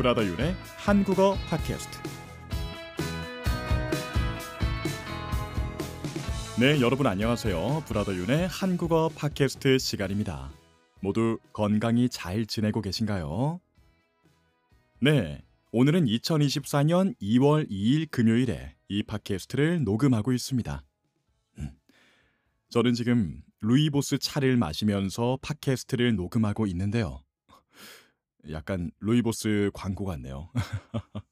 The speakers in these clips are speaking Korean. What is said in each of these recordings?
브라더 윤의 한국어 팟캐스트. 네, 여러분 안녕하세요. 브라더 윤의 한국어 팟캐스트 시간입니다. 모두 건강히 잘 지내고 계신가요? 네, 오늘은 2024년 2월 2일 금요일에 이 팟캐스트를 녹음하고 있습니다. 음, 저는 지금 루이보스 차를 마시면서 팟캐스트를 녹음하고 있는데요. 약간 루이보스 광고 같네요.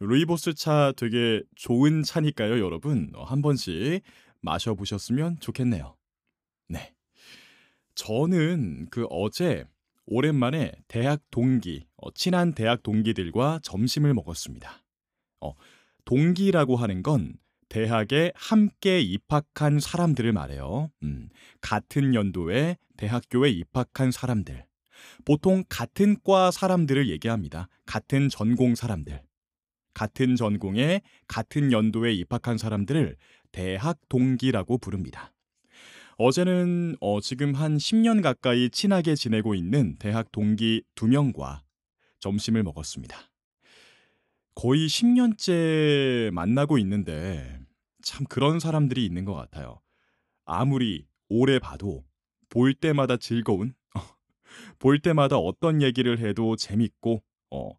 루이보스 차 되게 좋은 차니까요, 여러분. 어, 한 번씩 마셔보셨으면 좋겠네요. 네. 저는 그 어제 오랜만에 대학 동기, 어, 친한 대학 동기들과 점심을 먹었습니다. 어, 동기라고 하는 건 대학에 함께 입학한 사람들을 말해요. 음, 같은 연도에 대학교에 입학한 사람들. 보통 같은 과 사람들을 얘기합니다. 같은 전공 사람들. 같은 전공에 같은 연도에 입학한 사람들을 대학 동기라고 부릅니다. 어제는 어, 지금 한 10년 가까이 친하게 지내고 있는 대학 동기 두 명과 점심을 먹었습니다. 거의 10년째 만나고 있는데 참 그런 사람들이 있는 것 같아요. 아무리 오래 봐도 볼 때마다 즐거운 볼 때마다 어떤 얘기를 해도 재밌고, 어,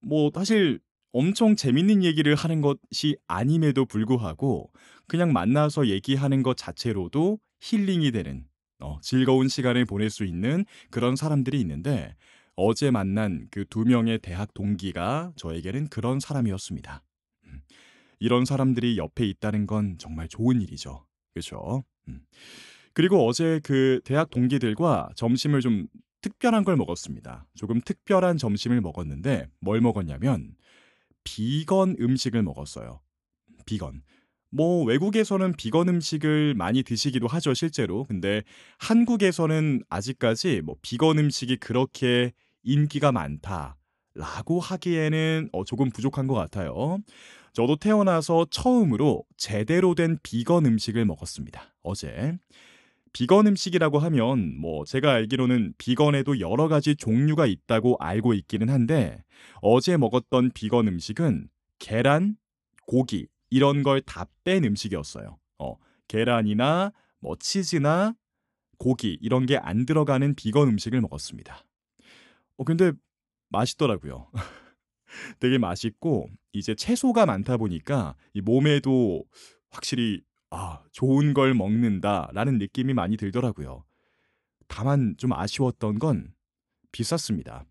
뭐, 사실 엄청 재밌는 얘기를 하는 것이 아님에도 불구하고, 그냥 만나서 얘기하는 것 자체로도 힐링이 되는, 어, 즐거운 시간을 보낼 수 있는 그런 사람들이 있는데, 어제 만난 그 두 명의 대학 동기가 저에게는 그런 사람이었습니다. 음, 이런 사람들이 옆에 있다는 건 정말 좋은 일이죠. 그렇죠? 음. 그리고 어제 그 대학 동기들과 점심을 좀 특별한 걸 먹었습니다. 조금 특별한 점심을 먹었는데 뭘 먹었냐면 비건 음식을 먹었어요. 비건. 뭐 외국에서는 비건 음식을 많이 드시기도 하죠, 실제로. 근데 한국에서는 아직까지 뭐 비건 음식이 그렇게 인기가 많다 라고 하기에는 어, 조금 부족한 것 같아요. 저도 태어나서 처음으로 제대로 된 비건 음식을 먹었습니다. 어제. 비건 음식이라고 하면 뭐 제가 알기로는 비건에도 여러 가지 종류가 있다고 알고 있기는 한데 어제 먹었던 비건 음식은 계란, 고기 이런 걸 다 뺀 음식이었어요. 어, 계란이나 뭐 치즈나 고기 이런 게 안 들어가는 비건 음식을 먹었습니다. 어 근데 맛있더라고요. 되게 맛있고 이제 채소가 많다 보니까 이 몸에도 확실히 아, 좋은 걸 먹는다라는 느낌이 많이 들더라고요. 다만 좀 아쉬웠던 건 비쌌습니다.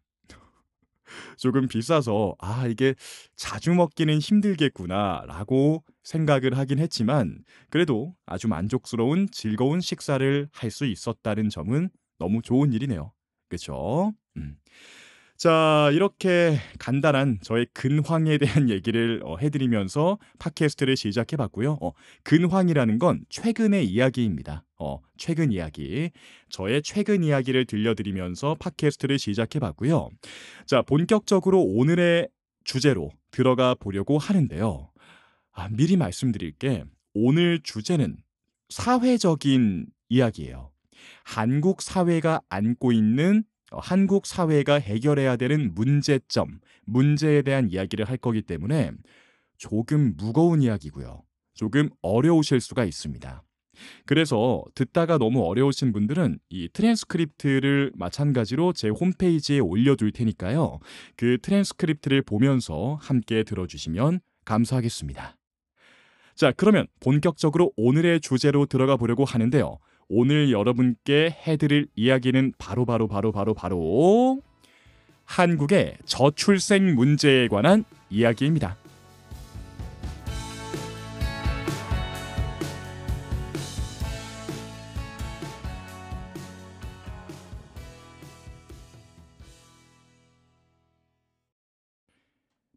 조금 비싸서 아, 이게 자주 먹기는 힘들겠구나라고 생각을 하긴 했지만 그래도 아주 만족스러운 즐거운 식사를 할 수 있었다는 점은 너무 좋은 일이네요. 그렇죠? 음. 자, 이렇게 간단한 저의 근황에 대한 얘기를 어, 해드리면서 팟캐스트를 시작해 봤고요. 어, 근황이라는 건 최근의 이야기입니다. 어, 최근 이야기. 저의 최근 이야기를 들려드리면서 팟캐스트를 시작해 봤고요. 자, 본격적으로 오늘의 주제로 들어가 보려고 하는데요. 아, 미리 말씀드릴 게. 오늘 주제는 사회적인 이야기예요. 한국 사회가 안고 있는 어, 한국 사회가 해결해야 되는 문제점, 문제에 대한 이야기를 할 거기 때문에 조금 무거운 이야기고요. 조금 어려우실 수가 있습니다. 그래서 듣다가 너무 어려우신 분들은 이 트랜스크립트를 마찬가지로 제 홈페이지에 올려둘 테니까요. 그 트랜스크립트를 보면서 함께 들어주시면 감사하겠습니다. 자, 그러면 본격적으로 오늘의 주제로 들어가 보려고 하는데요. 오늘 여러분께 해드릴 이야기는 바로 바로 바로 바로 바로 한국의 저출생 문제에 관한 이야기입니다.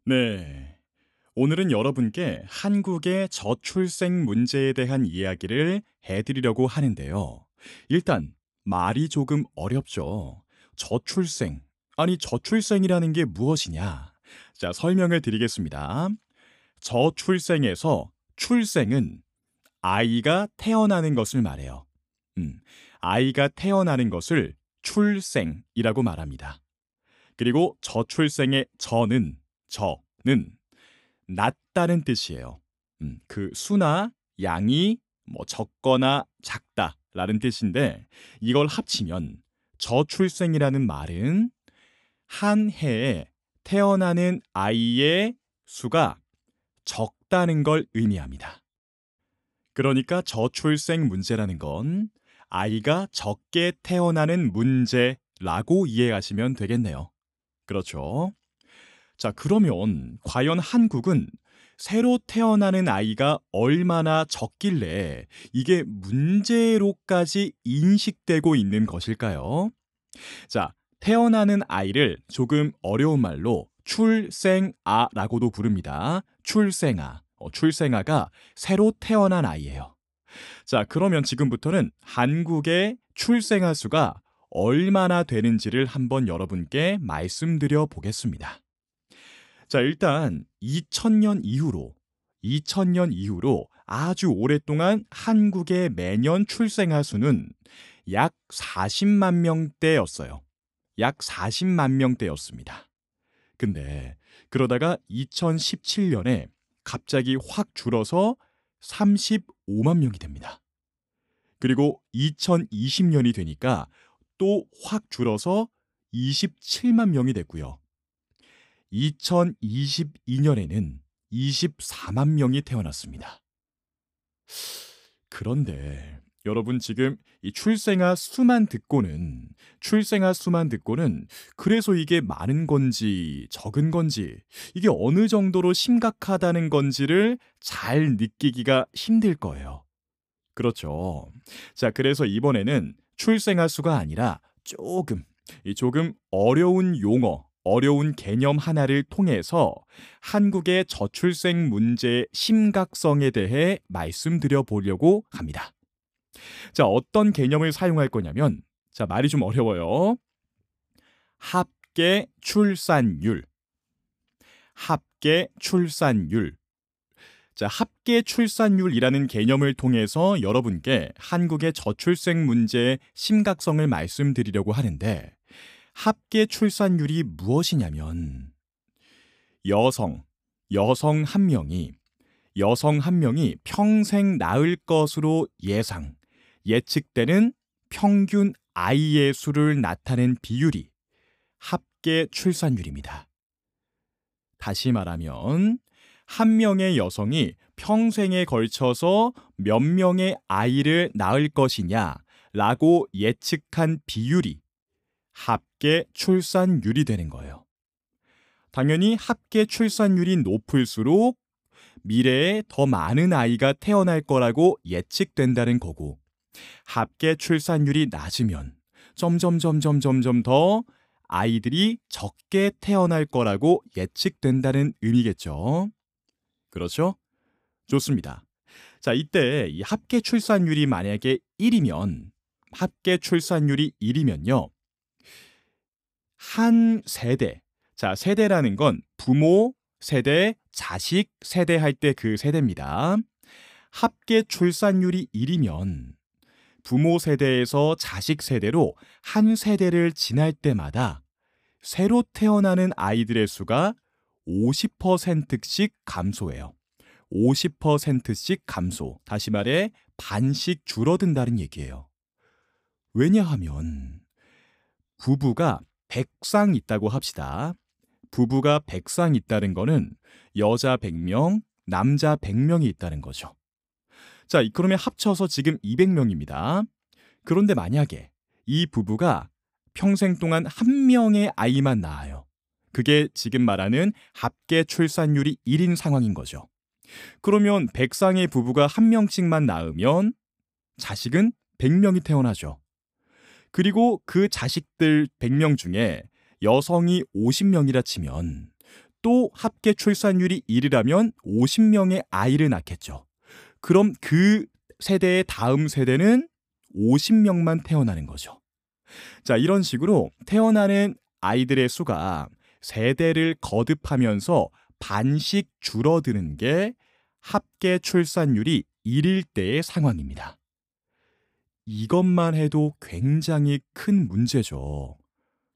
네. 오늘은 여러분께 한국의 저출생 문제에 대한 이야기를 해드리려고 하는데요. 일단, 말이 조금 어렵죠. 저출생. 아니, 저출생이라는 게 무엇이냐? 자, 설명을 드리겠습니다. 저출생에서 출생은 아이가 태어나는 것을 말해요. 음, 아이가 태어나는 것을 출생이라고 말합니다. 그리고 저출생의 저는 저는 낮다는 뜻이에요. 음, 그 수나 양이 뭐 적거나 작다라는 뜻인데 이걸 합치면 저출생이라는 말은 한 해에 태어나는 아이의 수가 적다는 걸 의미합니다. 그러니까 저출생 문제라는 건 아이가 적게 태어나는 문제라고 이해하시면 되겠네요. 그렇죠. 자, 그러면 과연 한국은 새로 태어나는 아이가 얼마나 적길래 이게 문제로까지 인식되고 있는 것일까요? 자, 태어나는 아이를 조금 어려운 말로 출생아라고도 부릅니다. 출생아. 어, 출생아가 새로 태어난 아이예요. 자, 그러면 지금부터는 한국의 출생아 수가 얼마나 되는지를 한번 여러분께 말씀드려 보겠습니다. 자, 일단 2000년 이후로 2000년 이후로 아주 오랫동안 한국의 매년 출생아 수는 약 40만 명대였어요. 약 40만 명대였습니다. 근데 그러다가 2017년에 갑자기 확 줄어서 35만 명이 됩니다. 그리고 2020년이 되니까 또 확 줄어서 27만 명이 됐고요. 2022년에는 24만 명이 태어났습니다. 그런데 여러분 지금 이 출생아 수만 듣고는 출생아 수만 듣고는 그래서 이게 많은 건지 적은 건지 이게 어느 정도로 심각하다는 건지를 잘 느끼기가 힘들 거예요. 그렇죠. 자, 그래서 이번에는 출생아 수가 아니라 조금 이 조금 어려운 용어 어려운 개념 하나를 통해서 한국의 저출생 문제의 심각성에 대해 말씀드려 보려고 합니다. 자, 어떤 개념을 사용할 거냐면, 자, 말이 좀 어려워요. 합계 출산율. 합계 출산율. 자, 합계 출산율이라는 개념을 통해서 여러분께 한국의 저출생 문제의 심각성을 말씀드리려고 하는데, 합계 출산율이 무엇이냐면 여성, 여성 한 명이 여성 한 명이 평생 낳을 것으로 예상, 예측되는 평균 아이의 수를 나타낸 비율이 합계 출산율입니다. 다시 말하면 한 명의 여성이 평생에 걸쳐서 몇 명의 아이를 낳을 것이냐라고 예측한 비율이 합계 출산율이 되는 거예요. 당연히 합계 출산율이 높을수록 미래에 더 많은 아이가 태어날 거라고 예측된다는 거고, 합계 출산율이 낮으면 점점 점점 점점 더 아이들이 적게 태어날 거라고 예측된다는 의미겠죠. 그렇죠? 좋습니다. 자, 이때 이 합계 출산율이 만약에 1이면 합계 출산율이 1이면요. 한 세대. 자, 세대라는 건 부모 세대, 자식 세대 할 때 그 세대입니다. 합계 출산율이 1이면 부모 세대에서 자식 세대로 한 세대를 지날 때마다 새로 태어나는 아이들의 수가 50%씩 감소해요. 50%씩 감소. 다시 말해 반씩 줄어든다는 얘기예요. 왜냐하면 부부가 100쌍 있다고 합시다. 부부가 100쌍 있다는 거는 여자 100명, 남자 100명이 있다는 거죠. 자, 그러면 합쳐서 지금 200명입니다. 그런데 만약에 이 부부가 평생 동안 한 명의 아이만 낳아요. 그게 지금 말하는 합계 출산율이 1인 상황인 거죠. 그러면 100쌍의 부부가 한 명씩만 낳으면 자식은 100명이 태어나죠. 그리고 그 자식들 100명 중에 여성이 50명이라 치면 또 합계 출산율이 1이라면 50명의 아이를 낳겠죠. 그럼 그 세대의 다음 세대는 50명만 태어나는 거죠. 자, 이런 식으로 태어나는 아이들의 수가 세대를 거듭하면서 반씩 줄어드는 게 합계 출산율이 1일 때의 상황입니다. 이것만 해도 굉장히 큰 문제죠.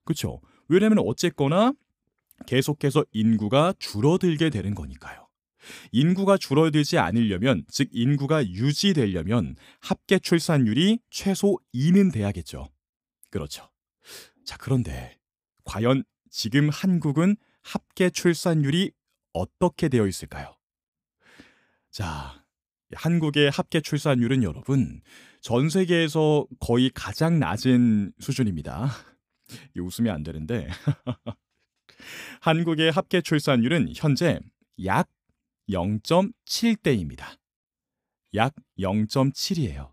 그렇죠? 왜냐면 어쨌거나 계속해서 인구가 줄어들게 되는 거니까요. 인구가 줄어들지 않으려면, 즉 인구가 유지되려면 합계 출산율이 최소 2는 돼야겠죠. 그렇죠. 자, 그런데 과연 지금 한국은 합계 출산율이 어떻게 되어 있을까요? 자, 한국의 합계 출산율은 여러분 전 세계에서 거의 가장 낮은 수준입니다. 웃으면 안 되는데 한국의 합계 출산율은 현재 약 0.7대입니다. 약 0.7이에요.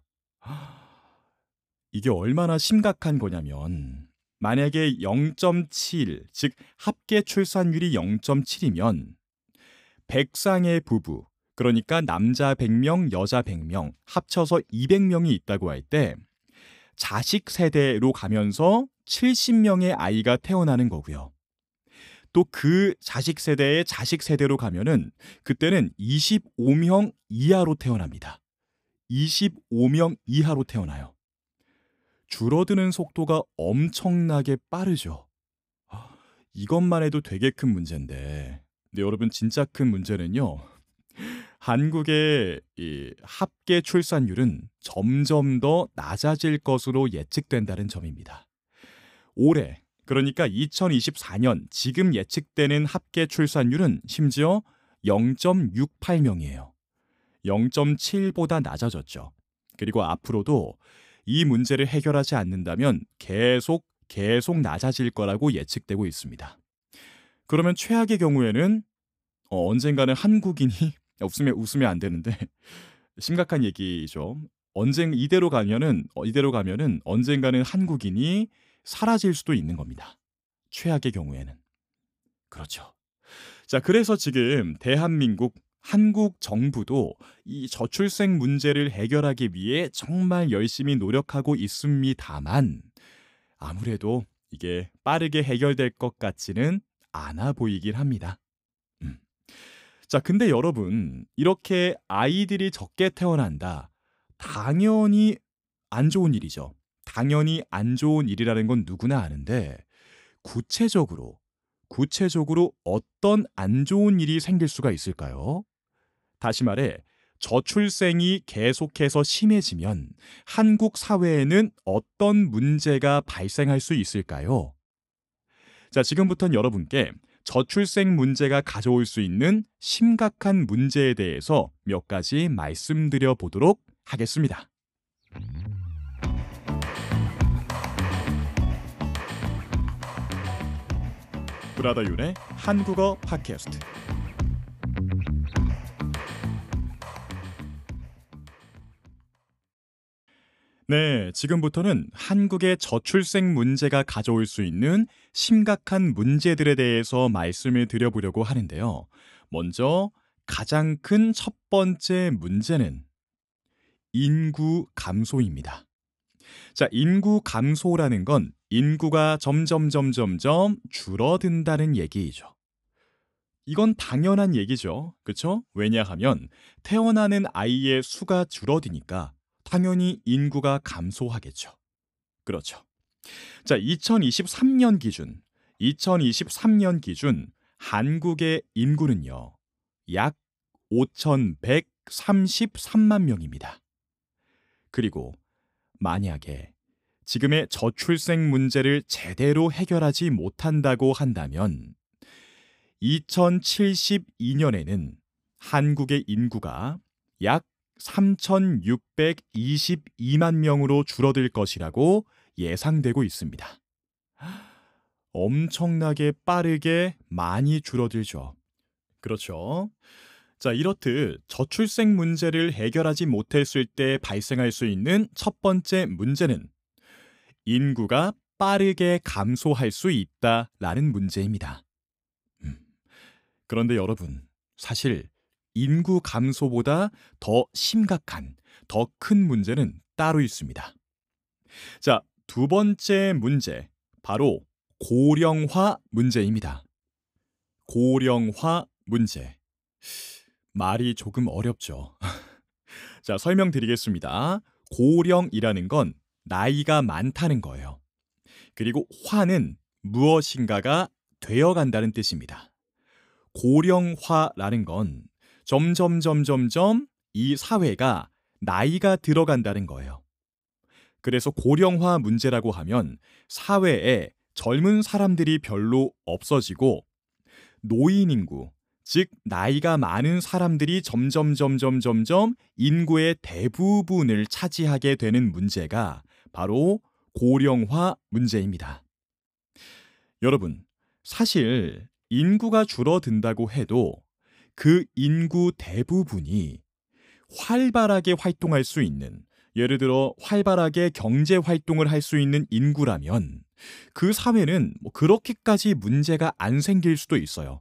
이게 얼마나 심각한 거냐면 만약에 0.7, 즉 합계 출산율이 0.7이면 100쌍의 부부, 그러니까 남자 100명, 여자 100명, 합쳐서 200명이 있다고 할 때 자식 세대로 가면서 70명의 아이가 태어나는 거고요. 또 그 자식 세대의 자식 세대로 가면은 그때는 25명 이하로 태어납니다. 25명 이하로 태어나요. 줄어드는 속도가 엄청나게 빠르죠. 이것만 해도 되게 큰 문제인데. 근데 여러분 진짜 큰 문제는요. 한국의 이 합계 출산율은 점점 더 낮아질 것으로 예측된다는 점입니다. 올해 그러니까 2024년 지금 예측되는 합계 출산율은 심지어 0.68명이에요. 0.7보다 낮아졌죠. 그리고 앞으로도 이 문제를 해결하지 않는다면 계속 계속 낮아질 거라고 예측되고 있습니다. 그러면 최악의 경우에는 어, 언젠가는 한국인이 웃으면 웃으면 안 되는데 심각한 얘기죠. 언젠 이대로 가면은 어, 이대로 가면은 언젠가는 한국인이 사라질 수도 있는 겁니다. 최악의 경우에는 그렇죠. 자, 그래서 지금 대한민국 한국 정부도 이 저출생 문제를 해결하기 위해 정말 열심히 노력하고 있습니다만 아무래도 이게 빠르게 해결될 것 같지는 않아 보이긴 합니다. 음. 자, 근데 여러분, 이렇게 아이들이 적게 태어난다. 당연히 안 좋은 일이죠. 당연히 안 좋은 일이라는 건 누구나 아는데, 구체적으로, 구체적으로 어떤 안 좋은 일이 생길 수가 있을까요? 다시 말해, 저출생이 계속해서 심해지면 한국 사회에는 어떤 문제가 발생할 수 있을까요? 자, 지금부터는 여러분께 저출생 문제가 가져올 수 있는 심각한 문제에 대해서 몇 가지 말씀드려 보도록 하겠습니다. 브라더 윤의 한국어 팟캐스트 네, 지금부터는 한국의 저출생 문제가 가져올 수 있는 심각한 문제들에 대해서 말씀을 드려보려고 하는데요. 먼저 가장 큰 첫 번째 문제는 인구 감소입니다. 자, 인구 감소라는 건 인구가 점점 점점점 줄어든다는 얘기이죠. 이건 당연한 얘기죠. 그렇죠? 왜냐하면 태어나는 아이의 수가 줄어드니까 당연히 인구가 감소하겠죠. 그렇죠. 자, 2023년 기준, 2023년 기준 한국의 인구는요, 약 5,133만 명입니다. 그리고 만약에 지금의 저출생 문제를 제대로 해결하지 못한다고 한다면 2072년에는 한국의 인구가 약 3,622만 명으로 줄어들 것이라고 예상되고 있습니다. 엄청나게 빠르게 많이 줄어들죠. 그렇죠. 자, 이렇듯 저출생 문제를 해결하지 못했을 때 발생할 수 있는 첫 번째 문제는 인구가 빠르게 감소할 수 있다라는 문제입니다. 음. 그런데 여러분, 사실 인구 감소보다 더 심각한, 더 큰 문제는 따로 있습니다. 자, 두 번째 문제, 바로 고령화 문제입니다. 고령화 문제. 말이 조금 어렵죠. 자, 설명드리겠습니다. 고령이라는 건 나이가 많다는 거예요. 그리고 화는 무엇인가가 되어간다는 뜻입니다. 고령화라는 건 점점 점점점 이 사회가 나이가 들어간다는 거예요. 그래서 고령화 문제라고 하면 사회에 젊은 사람들이 별로 없어지고 노인 인구, 즉 나이가 많은 사람들이 점점 점점 점점 인구의 대부분을 차지하게 되는 문제가 바로 고령화 문제입니다. 여러분, 사실 인구가 줄어든다고 해도 그 인구 대부분이 활발하게 활동할 수 있는 예를 들어 활발하게 경제 활동을 할 수 있는 인구라면 그 사회는 뭐 그렇게까지 문제가 안 생길 수도 있어요.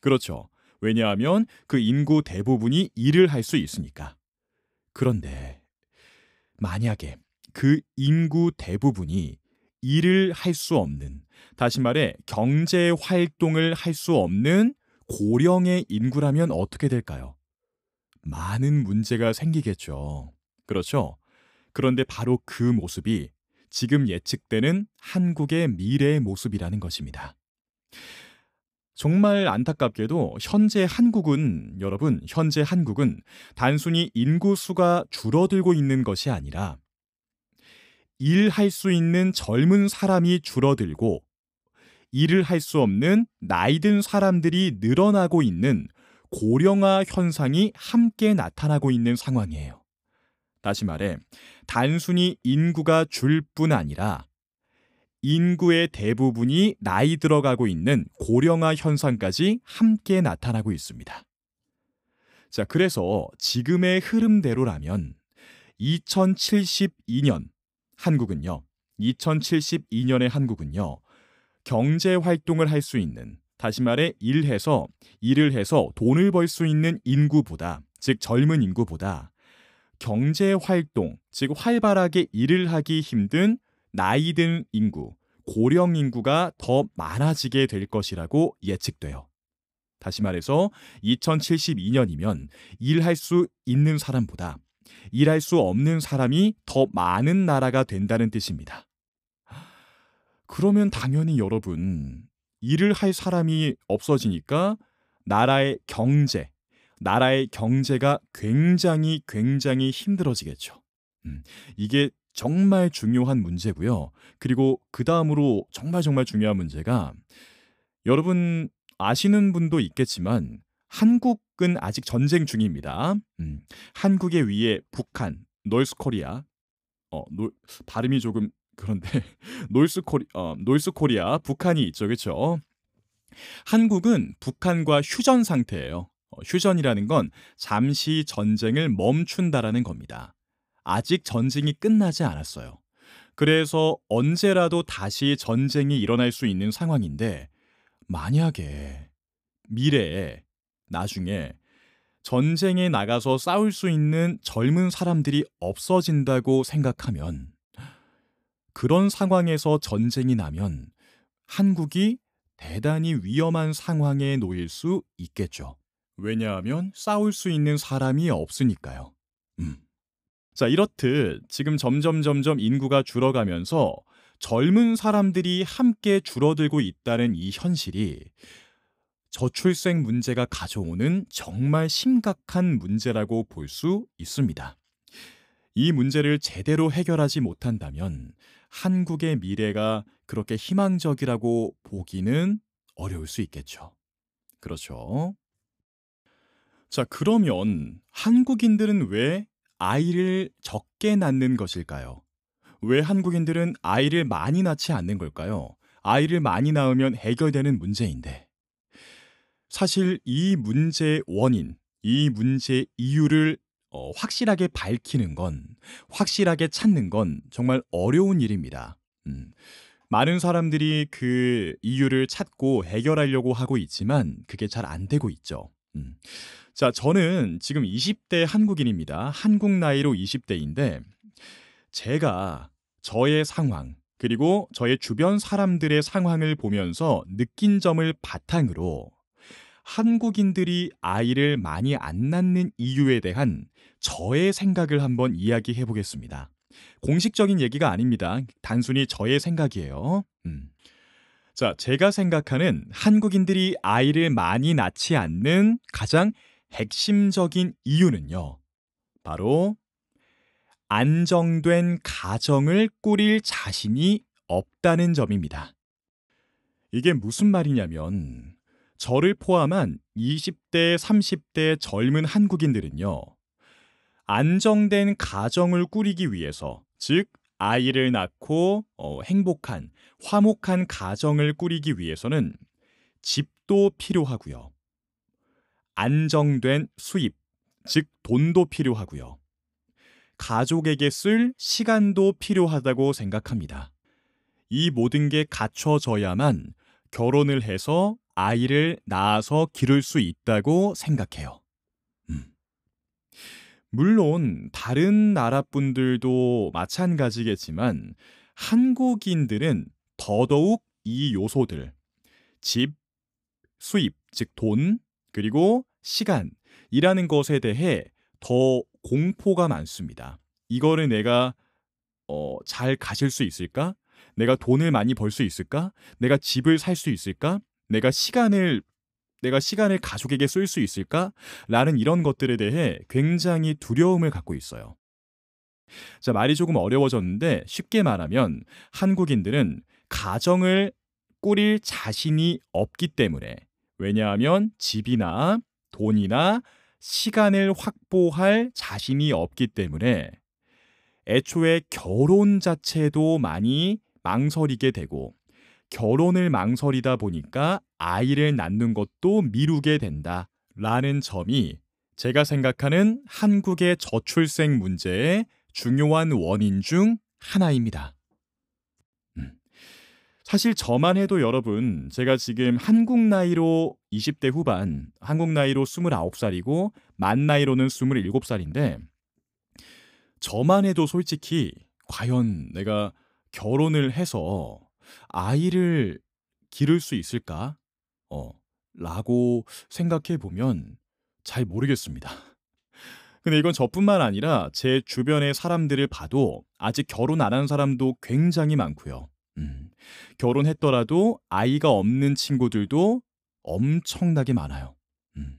그렇죠. 왜냐하면 그 인구 대부분이 일을 할 수 있으니까. 그런데 만약에 그 인구 대부분이 일을 할 수 없는, 다시 말해 경제 활동을 할 수 없는 고령의 인구라면 어떻게 될까요? 많은 문제가 생기겠죠. 그렇죠? 그런데 바로 그 모습이 지금 예측되는 한국의 미래의 모습이라는 것입니다. 정말 안타깝게도 현재 한국은 여러분 현재 한국은 단순히 인구 수가 줄어들고 있는 것이 아니라 일할 수 있는 젊은 사람이 줄어들고 일을 할 수 없는 나이 든 사람들이 늘어나고 있는 고령화 현상이 함께 나타나고 있는 상황이에요. 다시 말해, 단순히 인구가 줄 뿐 아니라 인구의 대부분이 나이 들어가고 있는 고령화 현상까지 함께 나타나고 있습니다. 자, 그래서 지금의 흐름대로라면 2072년 한국은요, 2072년의 한국은요, 경제 활동을 할 수 있는, 다시 말해 일해서, 일을 해서 돈을 벌 수 있는 인구보다, 즉 젊은 인구보다 경제 활동, 즉 활발하게 일을 하기 힘든 나이 든 인구, 고령 인구가 더 많아지게 될 것이라고 예측돼요. 다시 말해서 2072년이면 일할 수 있는 사람보다 일할 수 없는 사람이 더 많은 나라가 된다는 뜻입니다. 그러면 당연히 여러분, 일을 할 사람이 없어지니까 나라의 경제, 나라의 경제가 굉장히 굉장히 힘들어지겠죠. 음, 이게 정말 중요한 문제고요. 그리고 그 다음으로 정말 정말 중요한 문제가 여러분 아시는 분도 있겠지만 한국은 아직 전쟁 중입니다. 음, 한국의 위에 북한, 놀스코리아, 어, 노, 발음이 조금 그런데 놀스코리, 어, 놀스코리아, 북한이 있죠, 그렇죠? 한국은 북한과 휴전 상태예요. 어, 휴전이라는 건 잠시 전쟁을 멈춘다라는 겁니다. 아직 전쟁이 끝나지 않았어요. 그래서 언제라도 다시 전쟁이 일어날 수 있는 상황인데 만약에 미래에 나중에 전쟁에 나가서 싸울 수 있는 젊은 사람들이 없어진다고 생각하면 그런 상황에서 전쟁이 나면 한국이 대단히 위험한 상황에 놓일 수 있겠죠. 왜냐하면 싸울 수 있는 사람이 없으니까요. 음. 자, 이렇듯 지금 점점 점점 인구가 줄어가면서 젊은 사람들이 함께 줄어들고 있다는 이 현실이 저출생 문제가 가져오는 정말 심각한 문제라고 볼 수 있습니다. 이 문제를 제대로 해결하지 못한다면 한국의 미래가 그렇게 희망적이라고 보기는 어려울 수 있겠죠. 그렇죠. 자, 그러면 한국인들은 왜 아이를 적게 낳는 것일까요? 왜 한국인들은 아이를 많이 낳지 않는 걸까요? 아이를 많이 낳으면 해결되는 문제인데. 사실 이 문제의 원인, 이 문제의 이유를 어, 확실하게 밝히는 건, 확실하게 찾는 건 정말 어려운 일입니다. 음, 많은 사람들이 그 이유를 찾고 해결하려고 하고 있지만 그게 잘 안 되고 있죠. 음. 자, 저는 지금 20대 한국인입니다. 한국 나이로 20대인데 제가 저의 상황 그리고 저의 주변 사람들의 상황을 보면서 느낀 점을 바탕으로 한국인들이 아이를 많이 안 낳는 이유에 대한 저의 생각을 한번 이야기해 보겠습니다. 공식적인 얘기가 아닙니다. 단순히 저의 생각이에요. 음. 자, 제가 생각하는 한국인들이 아이를 많이 낳지 않는 가장 핵심적인 이유는요. 바로 안정된 가정을 꾸릴 자신이 없다는 점입니다. 이게 무슨 말이냐면 저를 포함한 20대, 30대 젊은 한국인들은요. 안정된 가정을 꾸리기 위해서, 즉 아이를 낳고 어, 행복한, 화목한 가정을 꾸리기 위해서는 집도 필요하고요. 안정된 수입, 즉 돈도 필요하고요. 가족에게 쓸 시간도 필요하다고 생각합니다. 이 모든 게 갖춰져야만 결혼을 해서 아이를 낳아서 기를 수 있다고 생각해요. 음. 물론 다른 나라 분들도 마찬가지겠지만 한국인들은 더더욱 이 요소들 집, 수입, 즉 돈, 그리고 시간이라는 것에 대해 더 공포가 많습니다. 이거를 내가 어, 잘 가질 수 있을까? 내가 돈을 많이 벌 수 있을까? 내가 집을 살 수 있을까? 내가 시간을 내가 시간을 가족에게 쓸수 있을까? 라는 이런 것들에 대해 굉장히 두려움을 갖고 있어요. 자, 말이 조금 어려워졌는데 쉽게 말하면 한국인들은 가정을 꾸릴 자신이 없기 때문에 왜냐하면 집이나 돈이나 시간을 확보할 자신이 없기 때문에 애초에 결혼 자체도 많이 망설이게 되고 결혼을 망설이다 보니까 아이를 낳는 것도 미루게 된다. 라는 점이 제가 생각하는 한국의 저출생 문제의 중요한 원인 중 하나입니다. 음. 사실 저만 해도 여러분, 제가 지금 한국 나이로 20대 후반, 한국 나이로 29살이고, 만 나이로는 27살인데, 저만 해도 솔직히, 과연 내가 결혼을 해서 아이를 기를 수 있을까? 어, 라고 생각해 보면 잘 모르겠습니다. 근데 이건 저뿐만 아니라 제 주변의 사람들을 봐도 아직 결혼 안 한 사람도 굉장히 많고요. 음, 결혼했더라도 아이가 없는 친구들도 엄청나게 많아요. 음.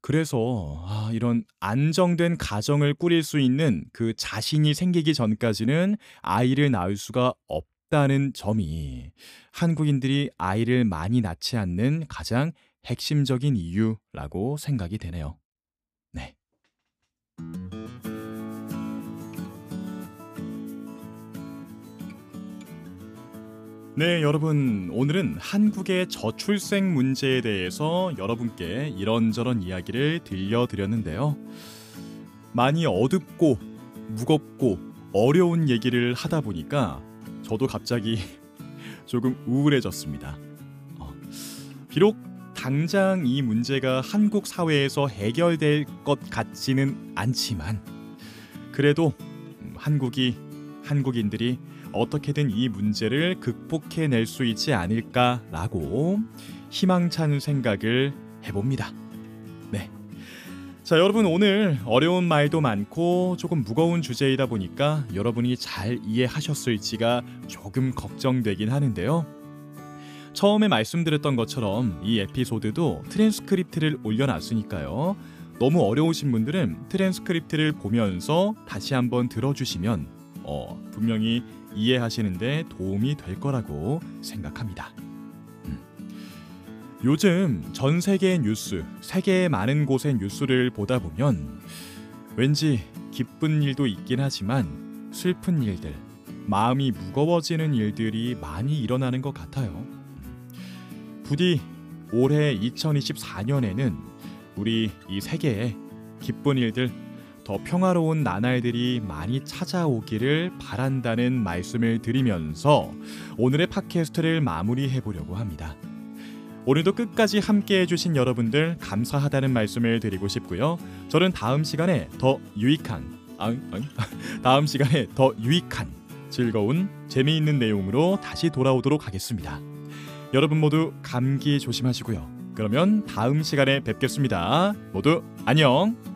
그래서 아, 이런 안정된 가정을 꾸릴 수 있는 그 자신이 생기기 전까지는 아이를 낳을 수가 없다는 점이 한국인들이 아이를 많이 낳지 않는 가장 핵심적인 이유라고 생각이 되네요. 네. 네, 여러분. 오늘은 한국의 저출생 문제에 대해서 여러분께 이런저런 이야기를 들려드렸는데요. 많이 어둡고 무겁고 어려운 얘기를 하다 보니까 저도 갑자기 조금 우울해졌습니다. 어, 비록 당장 이 문제가 한국 사회에서 해결될 것 같지는 않지만 그래도 한국이 한국인들이 어떻게든 이 문제를 극복해낼 수 있지 않을까라고 희망찬 생각을 해봅니다. 네. 자, 여러분 오늘 어려운 말도 많고 조금 무거운 주제이다 보니까 여러분이 잘 이해하셨을지가 조금 걱정되긴 하는데요. 처음에 말씀드렸던 것처럼 이 에피소드도 트랜스크립트를 올려놨으니까요. 너무 어려우신 분들은 트랜스크립트를 보면서 다시 한번 들어주시면 어, 분명히 이해하시는데 도움이 될 거라고 생각합니다. 음. 요즘 전 세계의 뉴스, 세계의 많은 곳의 뉴스를 보다 보면 왠지 기쁜 일도 있긴 하지만 슬픈 일들, 마음이 무거워지는 일들이 많이 일어나는 것 같아요. 부디 올해 2024년에는 우리 이 세계에 기쁜 일들 더 평화로운 나날들이 많이 찾아오기를 바란다는 말씀을 드리면서 오늘의 팟캐스트를 마무리해 보려고 합니다. 오늘도 끝까지 함께 해주신 여러분들 감사하다는 말씀을 드리고 싶고요. 저는 다음 시간에 더 유익한, 아, 아니, 다음 시간에 더 유익한, 즐거운, 재미있는 내용으로 다시 돌아오도록 하겠습니다. 여러분 모두 감기 조심하시고요. 그러면 다음 시간에 뵙겠습니다. 모두 안녕!